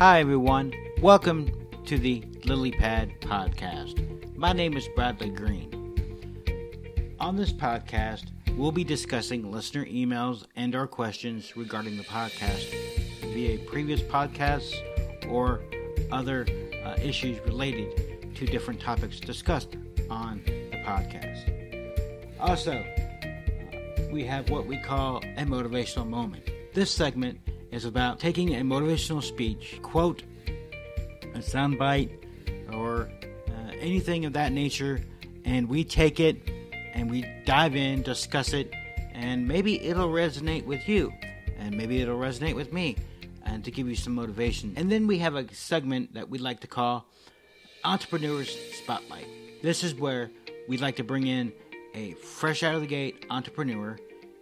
Hi, everyone. Welcome to the Lily Pad Podcast. My name is Bradley Green. On this podcast, we'll be discussing listener emails and our questions regarding the podcast via previous podcasts or other uh, issues related to different topics discussed on the podcast. Also, we have what we call a motivational moment. This segment is about taking a motivational speech, quote, a soundbite, or uh, anything of that nature, and we take it and we dive in, discuss it, and maybe it'll resonate with you, and maybe it'll resonate with me, and to give you some motivation. And then we have a segment that we'd like to call Entrepreneurs Spotlight. This is where we'd like to bring in a fresh out of the gate entrepreneur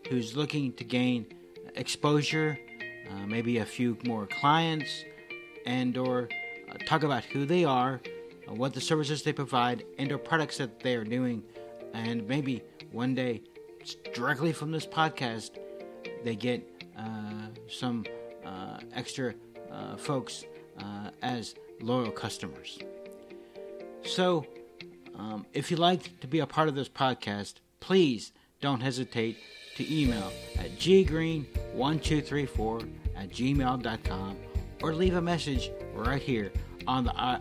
who's looking to gain exposure, uh, maybe a few more clients, and or uh, talk about who they are, uh, what the services they provide, and or products that they are doing, and maybe one day, directly from this podcast, they get uh, some extra folks as loyal customers. So, um, if you'd like to be a part of this podcast, please don't hesitate to email at ggreen1234 at gmail.com or leave a message right here on the uh,